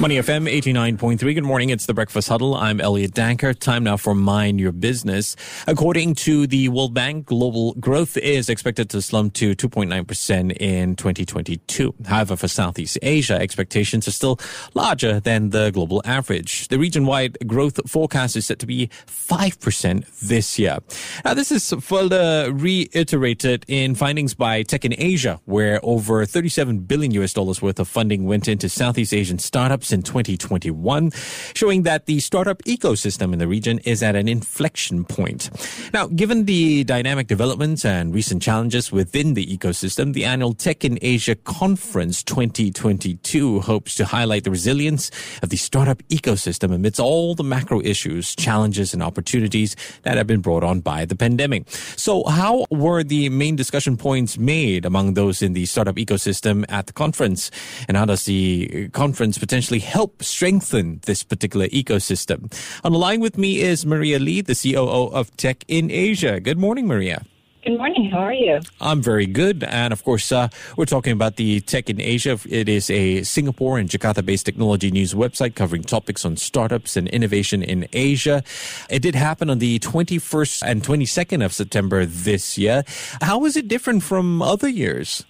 Money FM 89.3. Good morning. It's the Breakfast Huddle. I'm Elliot Danker. Time now for Mind Your Business. According to the World Bank, global growth is expected to slump to 2.9% in 2022. However, for Southeast Asia, expectations are still larger than the global average. The region-wide growth forecast is set to be 5% this year. Now, this is further reiterated in findings by Tech in Asia, where over 37 billion US dollars worth of funding went into Southeast Asian startups in 2021, showing that the startup ecosystem in the region is at an inflection point. Now, given the dynamic developments and recent challenges within the ecosystem, the annual Tech in Asia Conference 2022 hopes to highlight the resilience of the startup ecosystem amidst all the macro issues, challenges, and opportunities that have been brought on by the pandemic. So, how were the main discussion points made among those in the startup ecosystem at the conference? And how does the conference potentially help strengthen this particular ecosystem. On the line with me is Maria Li, the COO of Tech in Asia. Good morning, Maria. Good morning. How are you? I'm very good. And of course, uh, we're talking about the Tech in Asia. It is a Singapore and Jakarta based technology news website covering topics on startups and innovation in Asia. It did happen on the 21st and 22nd of September this year. How is it different from other years?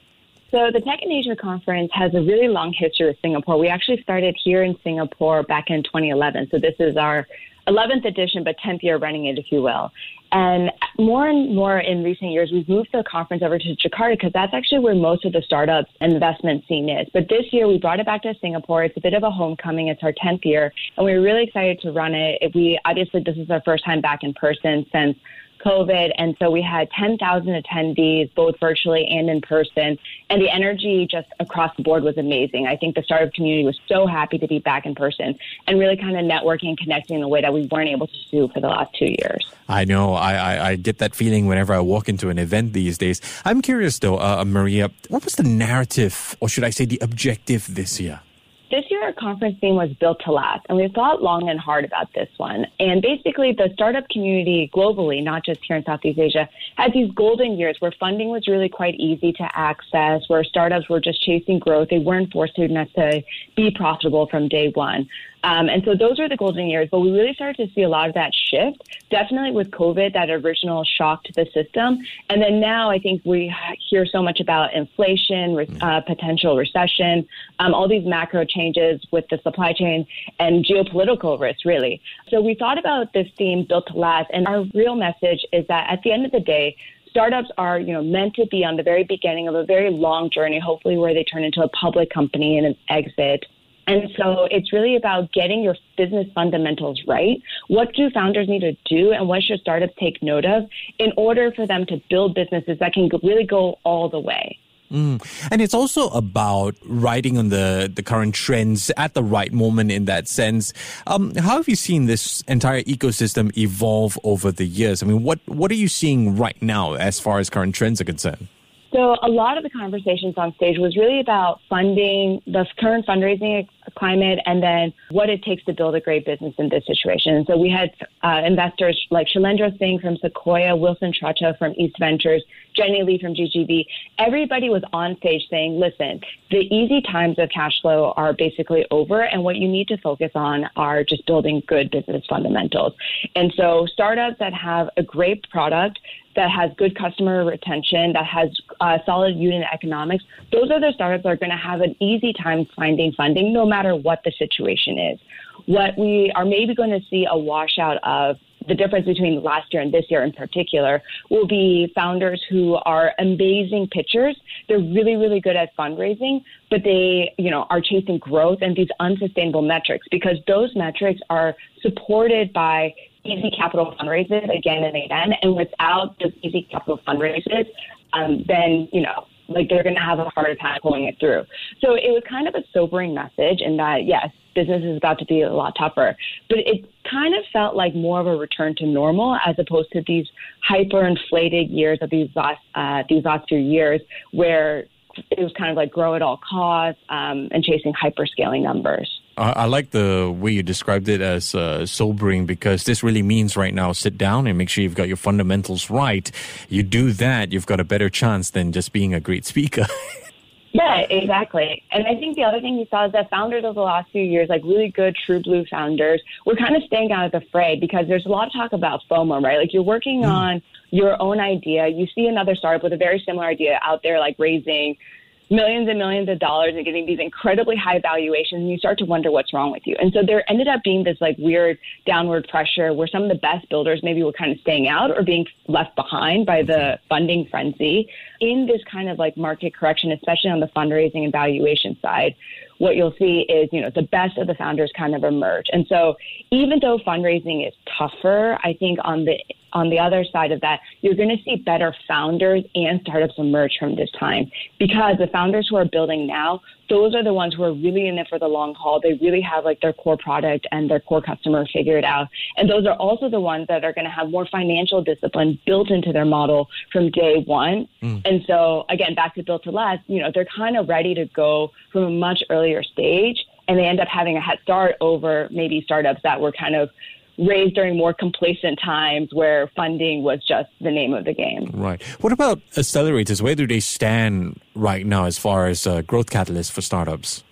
So the Tech in Asia conference has a really long history with Singapore. We actually started here in Singapore back in 2011. So this is our 11th edition, but 10th year running it, if you will. And more and more in recent years, we've moved the conference over to Jakarta because that's actually where most of the startups and investment scene is. But this year, we brought it back to Singapore. It's a bit of a homecoming. It's our 10th year, and we're really excited to run it. We obviously this is our first time back in person since COVID. And so we had 10,000 attendees, both virtually and in person. And the energy just across the board was amazing. I think the startup community was so happy to be back in person and really kind of networking and connecting in a way that we weren't able to do for the last two years. I know. I, I, I get that feeling whenever I walk into an event these days. I'm curious though, uh, Maria, what was the narrative, or should I say the objective this year? This year, our conference theme was built to last, and we thought long and hard about this one. And basically, the startup community globally, not just here in Southeast Asia, had these golden years where funding was really quite easy to access, where startups were just chasing growth. They weren't forced to necessarily be profitable from day one. Um, and so those were the golden years, but we really started to see a lot of that shift, definitely with COVID, that original shock to the system. And then now I think we hear so much about inflation, mm. uh, potential recession, um, all these macro changes with the supply chain and geopolitical risks, really. So we thought about this theme built to last. And our real message is that at the end of the day, startups are you know meant to be on the very beginning of a very long journey hopefully where they turn into a public company and an exit and so it's really about getting your business fundamentals right. What do founders need to do and what should startups take note of in order for them to build businesses that can really go all the way? Mm. And it's also about riding on the, the current trends at the right moment in that sense. Um, how have you seen this entire ecosystem evolve over the years? I mean, what, what are you seeing right now as far as current trends are concerned? So a lot of the conversations on stage was really about funding, the current fundraising climate, and then what it takes to build a great business in this situation. And so we had uh, investors like Shailendra Singh from Sequoia, Willson Cuaca from East Ventures, Jenny Lee from GGV. Everybody was on stage saying, listen, the easy times of cash flow are basically over, and what you need to focus on are just building good business fundamentals. And so startups that have a great product, that has good customer retention, that has uh, solid unit economics, those are the startups that are going to have an easy time finding funding no matter what the situation is. What we are maybe going to see a washout of the difference between last year and this year in particular will be founders who are amazing pitchers. They're really, really good at fundraising, but they, you know, are chasing growth and these unsustainable metrics because those metrics are supported by easy capital fundraisers again and again. And without those easy capital fundraisers, um, then, you know, like they're going to have a harder time pulling it through. So it was kind of a sobering message in that, yes, business is about to be a lot tougher, but it kind of felt like more of a return to normal as opposed to these hyper-inflated years of these last, uh, these last few years where it was kind of like grow at all costs um, and chasing hyper scaling numbers. I, like the way you described it as uh, sobering because this really means right now sit down and make sure you've got your fundamentals right. You do that, you've got a better chance than just being a great speaker. Yeah, exactly. And I think the other thing you saw is that founders over the last few years, like really good true blue founders, were kind of staying out of the fray because there's a lot of talk about FOMO, right? Like you're working mm. on your own idea. You see another startup with a very similar idea out there, like raising millions and millions of dollars and getting these incredibly high valuations and you start to wonder what's wrong with you. And so there ended up being this like weird downward pressure where some of the best builders maybe were kind of staying out or being left behind by the funding frenzy in this kind of like market correction, especially on the fundraising and valuation side what you'll see is, you know, the best of the founders kind of emerge. And so even though fundraising is tougher, I think on the on the other side of that, you're going to see better founders and startups emerge from this time because the founders who are building now, those are the ones who are really in it for the long haul. They really have like their core product and their core customer figured out. And those are also the ones that are going to have more financial discipline built into their model from day one. Mm. And so again, back to build to last, you know, they're kind of ready to go from a much earlier stage and they end up having a head start over maybe startups that were kind of raised during more complacent times where funding was just the name of the game. Right. What about accelerators? Where do they stand right now as far as uh, growth catalysts for startups?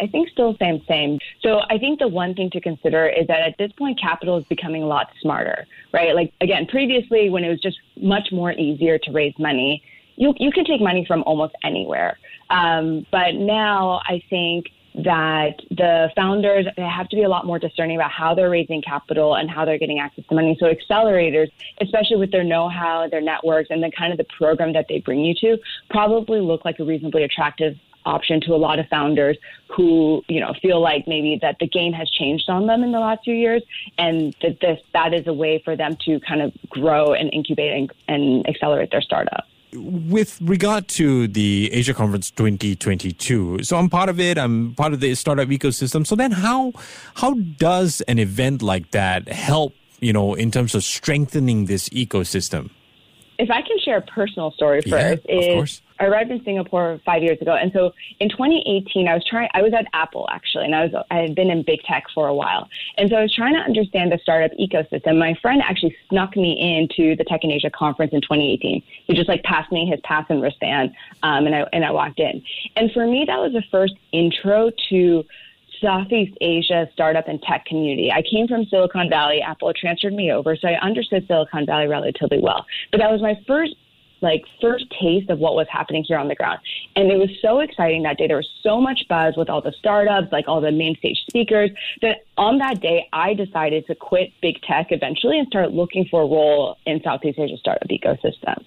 I think still same, same. So I think the one thing to consider is that at this point, capital is becoming a lot smarter, right? Like again, previously when it was just much more easier to raise money, you you can take money from almost anywhere. Um, but now I think that the founders they have to be a lot more discerning about how they're raising capital and how they're getting access to money. So accelerators, especially with their know-how, their networks, and the kind of the program that they bring you to, probably look like a reasonably attractive option to a lot of founders who you know feel like maybe that the game has changed on them in the last few years and that this that is a way for them to kind of grow and incubate and, and accelerate their startup with regard to the Asia Conference 2022, so I'm part of it. I'm part of the startup ecosystem. So then, how how does an event like that help? You know, in terms of strengthening this ecosystem. If I can share a personal story first, yeah, is I arrived in Singapore five years ago, and so in 2018, I was trying. I was at Apple actually, and I was I had been in big tech for a while, and so I was trying to understand the startup ecosystem. My friend actually snuck me into the Tech in Asia conference in 2018. He just like passed me his pass and wristband, um, and I and I walked in. And for me, that was the first intro to Southeast Asia startup and tech community. I came from Silicon Valley. Apple transferred me over, so I understood Silicon Valley relatively well. But that was my first like first taste of what was happening here on the ground. And it was so exciting that day. There was so much buzz with all the startups, like all the main stage speakers, that on that day I decided to quit big tech eventually and start looking for a role in Southeast Asia startup ecosystem.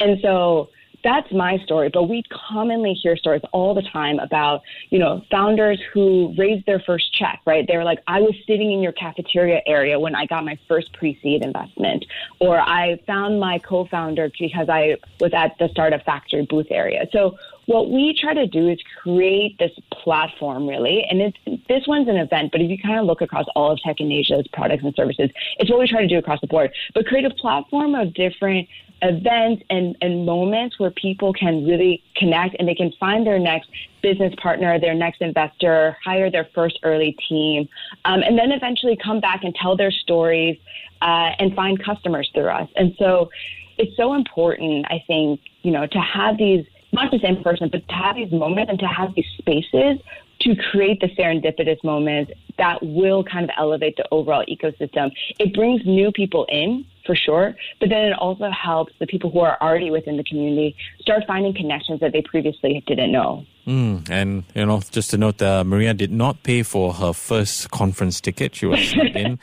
And so that's my story. But we commonly hear stories all the time about, you know, founders who raised their first check, right? They were like, I was sitting in your cafeteria area when I got my first pre seed investment. Or I found my co founder because I was at the startup factory booth area. So what we try to do is create this platform really and it's this one's an event but if you kind of look across all of tech in asia's products and services it's what we try to do across the board but create a platform of different events and, and moments where people can really connect and they can find their next business partner, their next investor, hire their first early team, um, and then eventually come back and tell their stories uh, and find customers through us. And so it's so important, I think, you know, to have these, not just in person, but to have these moments and to have these spaces to create the serendipitous moments that will kind of elevate the overall ecosystem. It brings new people in for sure, but then it also helps the people who are already within the community start finding connections that they previously didn't know. Mm, and you know, just to note, uh, Maria did not pay for her first conference ticket. She was in.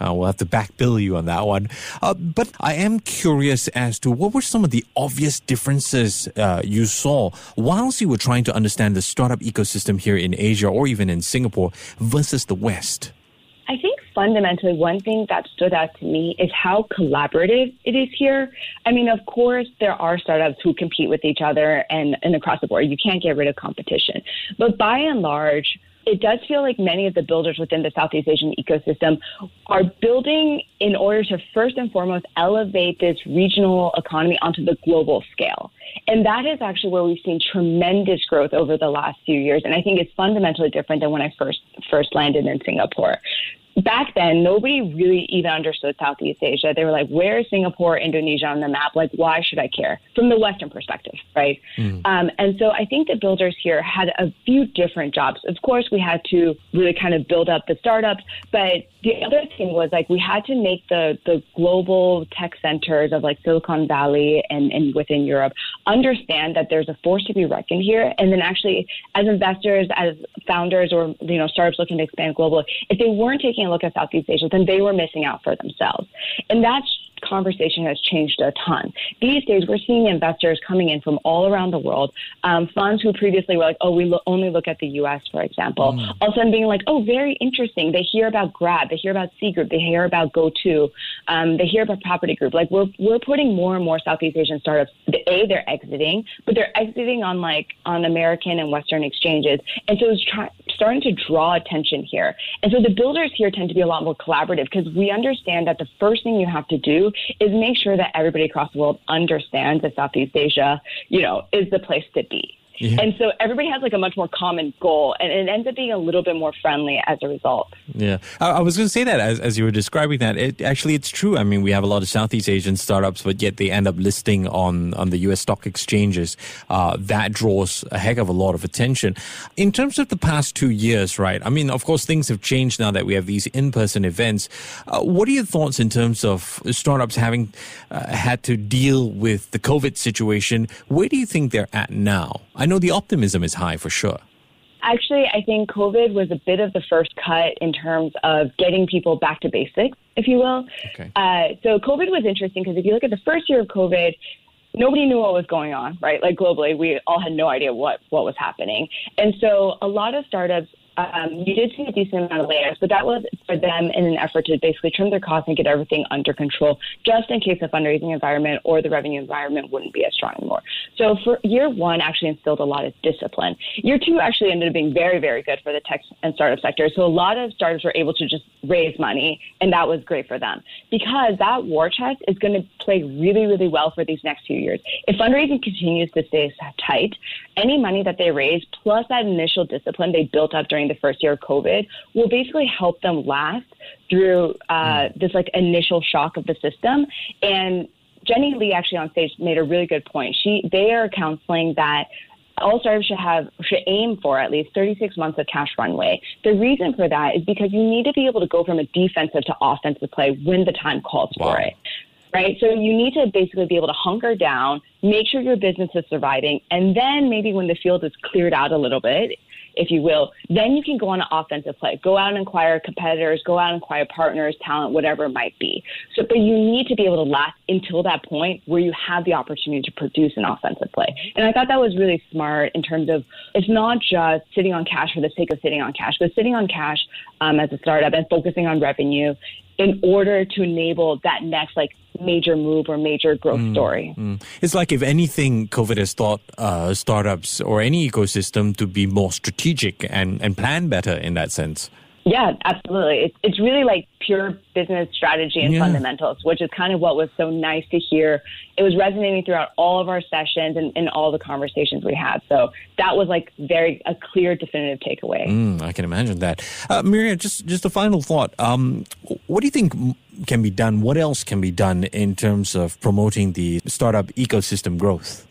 Uh, we'll have to back bill you on that one. Uh, but I am curious as to what were some of the obvious differences uh, you saw whilst you were trying to understand the startup ecosystem here in Asia or even in Singapore versus the West. I think fundamentally, one thing that stood out to me is how collaborative it is here. I mean, of course, there are startups who compete with each other and, and across the board. You can't get rid of competition. But by and large, it does feel like many of the builders within the Southeast Asian ecosystem are building in order to first and foremost elevate this regional economy onto the global scale. And that is actually where we've seen tremendous growth over the last few years. And I think it's fundamentally different than when I first first landed in Singapore back then, nobody really even understood Southeast Asia. They were like, where is Singapore, Indonesia on the map? Like, why should I care? From the Western perspective, right? Mm. Um, and so I think the builders here had a few different jobs. Of course, we had to really kind of build up the startups, but the other thing was like we had to make the, the global tech centers of like Silicon Valley and, and within Europe understand that there's a force to be reckoned here. And then actually, as investors, as founders, or, you know, startups looking to expand globally, if they weren't taking a look at Southeast Asia, then they were missing out for themselves. And that's conversation has changed a ton. These days, we're seeing investors coming in from all around the world, um, funds who previously were like, oh, we lo- only look at the U.S., for example, mm. all of a sudden being like, oh, very interesting. They hear about Grab, they hear about Sea Group, they hear about GoTo, um, they hear about PropertyGuru. Like we're we're putting more and more Southeast Asian startups. A, they're exiting, but they're exiting on like on American and Western exchanges, and so it's try- starting to draw attention here. And so the builders here tend to be a lot more collaborative because we understand that the first thing you have to do is make sure that everybody across the world understands that Southeast Asia, you know, is the place to be. Yeah. And so everybody has like a much more common goal, and it ends up being a little bit more friendly as a result. Yeah, I, I was going to say that as, as you were describing that. It actually it's true. I mean, we have a lot of Southeast Asian startups, but yet they end up listing on on the U.S. stock exchanges. Uh, that draws a heck of a lot of attention. In terms of the past two years, right? I mean, of course, things have changed now that we have these in person events. Uh, what are your thoughts in terms of startups having uh, had to deal with the COVID situation? Where do you think they're at now? I I know the optimism is high for sure. Actually, I think COVID was a bit of the first cut in terms of getting people back to basics, if you will. Okay. Uh, so COVID was interesting because if you look at the first year of COVID, nobody knew what was going on, right? Like globally, we all had no idea what what was happening, and so a lot of startups um, you did see a decent amount of layoffs, but that was for them in an effort to basically trim their costs and get everything under control, just in case the fundraising environment or the revenue environment wouldn't be as strong anymore. So for year one, actually instilled a lot of discipline. Year two actually ended up being very, very good for the tech and startup sector. So a lot of startups were able to just raise money, and that was great for them because that war chest is going to play really, really well for these next few years. If fundraising continues to stay tight, any money that they raise plus that initial discipline they built up during during the first year of COVID will basically help them last through uh, mm. this like initial shock of the system. And Jenny Lee actually on stage made a really good point. She they are counseling that all startups should have should aim for at least 36 months of cash runway. The reason for that is because you need to be able to go from a defensive to offensive play when the time calls wow. for it. Right? So you need to basically be able to hunker down, make sure your business is surviving, and then maybe when the field is cleared out a little bit, if you will, then you can go on an offensive play. Go out and acquire competitors, go out and acquire partners, talent, whatever it might be. So, but you need to be able to last until that point where you have the opportunity to produce an offensive play. And I thought that was really smart in terms of it's not just sitting on cash for the sake of sitting on cash, but sitting on cash um, as a startup and focusing on revenue in order to enable that next like major move or major growth mm, story. Mm. It's like if anything, COVID has taught uh, startups or any ecosystem to be more strategic and, and plan better in that sense. Yeah, absolutely. It's, it's really like pure business strategy and yeah. fundamentals, which is kind of what was so nice to hear. It was resonating throughout all of our sessions and, and all the conversations we had. So that was like very a clear, definitive takeaway. Mm, I can imagine that. Uh, Miriam, just just a final thought. Um, what do you think can be done? What else can be done in terms of promoting the startup ecosystem growth?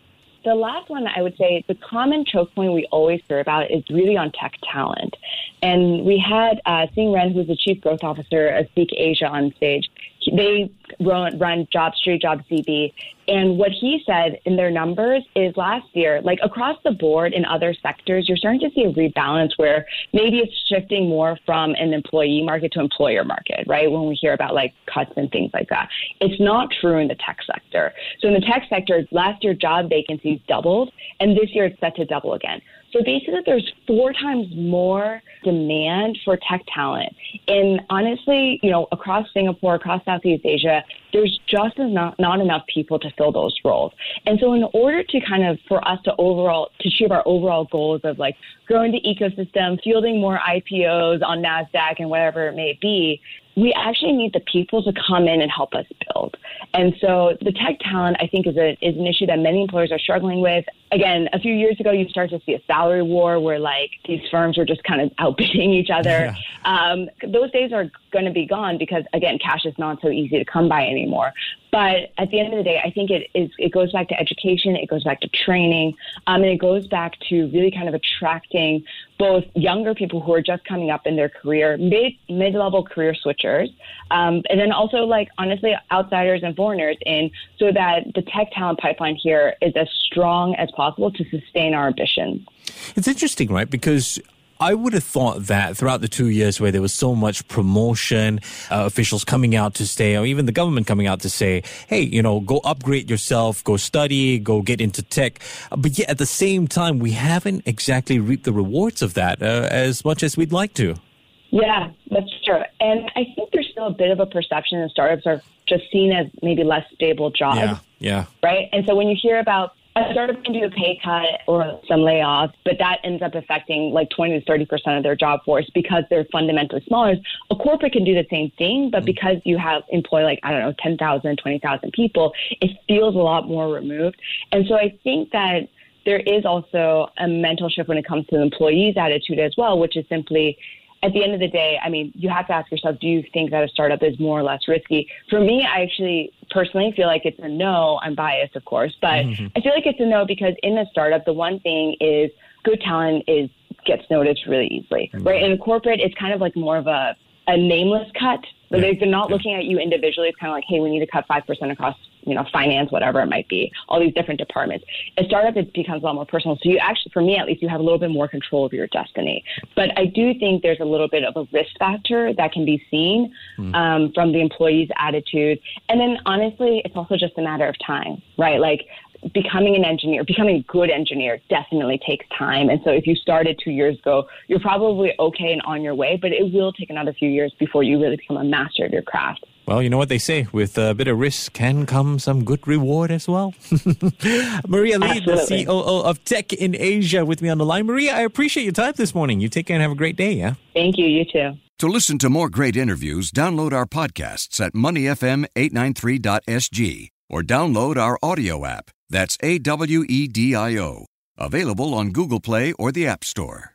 The last one I would say the common choke point we always hear about is really on tech talent. And we had uh, Sing Ren, who's the chief growth officer of Seek Asia, on stage. They run, run JobStreet, JobsDB, and what he said in their numbers is last year, like across the board in other sectors, you're starting to see a rebalance where maybe it's shifting more from an employee market to employer market, right? When we hear about like cuts and things like that. It's not true in the tech sector. So in the tech sector, last year job vacancies doubled, and this year it's set to double again. So basically, there's four times more demand for tech talent. And honestly, you know, across Singapore, across Southeast Asia, there's just not, not enough people to fill those roles. And so in order to kind of, for us to overall, to achieve our overall goals of like growing the ecosystem, fielding more IPOs on NASDAQ and whatever it may be, we actually need the people to come in and help us build. And so the tech talent, I think, is, a, is an issue that many employers are struggling with. Again, a few years ago, you start to see a salary war where like these firms are just kind of outbidding each other. Yeah. Um, those days are going to be gone because, again, cash is not so easy to come by anymore. But at the end of the day, I think it is it goes back to education, it goes back to training, um, and it goes back to really kind of attracting both younger people who are just coming up in their career, mid mid level career switchers, um, and then also like honestly outsiders and foreigners in, so that the tech talent pipeline here is as strong as possible to sustain our ambitions. It's interesting, right? Because I would have thought that throughout the two years where there was so much promotion, uh, officials coming out to say, or even the government coming out to say, hey, you know, go upgrade yourself, go study, go get into tech. But yet at the same time, we haven't exactly reaped the rewards of that uh, as much as we'd like to. Yeah, that's true. And I think there's still a bit of a perception that startups are just seen as maybe less stable jobs. Yeah, yeah. Right? And so when you hear about a startup can do a pay cut or some layoffs, but that ends up affecting like 20 to 30 percent of their job force because they're fundamentally smaller. A corporate can do the same thing, but mm-hmm. because you have employ like I don't know 10,000, 20,000 people, it feels a lot more removed. And so I think that there is also a mental shift when it comes to the employee's attitude as well, which is simply at the end of the day, I mean, you have to ask yourself, do you think that a startup is more or less risky? For me, I actually personally feel like it's a no. I'm biased, of course, but mm-hmm. I feel like it's a no because in a startup, the one thing is good talent is gets noticed really easily, mm-hmm. right? In a corporate, it's kind of like more of a a nameless cut. So yeah. they're not looking at you individually. It's kind of like, hey, we need to cut five percent across you know, finance, whatever it might be, all these different departments. A startup, it becomes a lot more personal. So you actually, for me at least, you have a little bit more control of your destiny. But I do think there's a little bit of a risk factor that can be seen mm. um, from the employee's attitude. And then honestly, it's also just a matter of time, right? Like becoming an engineer, becoming a good engineer definitely takes time. And so if you started two years ago, you're probably okay and on your way, but it will take another few years before you really become a master of your craft. Well, you know what they say with a bit of risk can come some good reward as well. Maria Li, Absolutely. the COO of Tech in Asia, with me on the line. Maria, I appreciate your time this morning. You take care and have a great day, yeah? Thank you. You too. To listen to more great interviews, download our podcasts at moneyfm893.sg or download our audio app. That's A W E D I O. Available on Google Play or the App Store.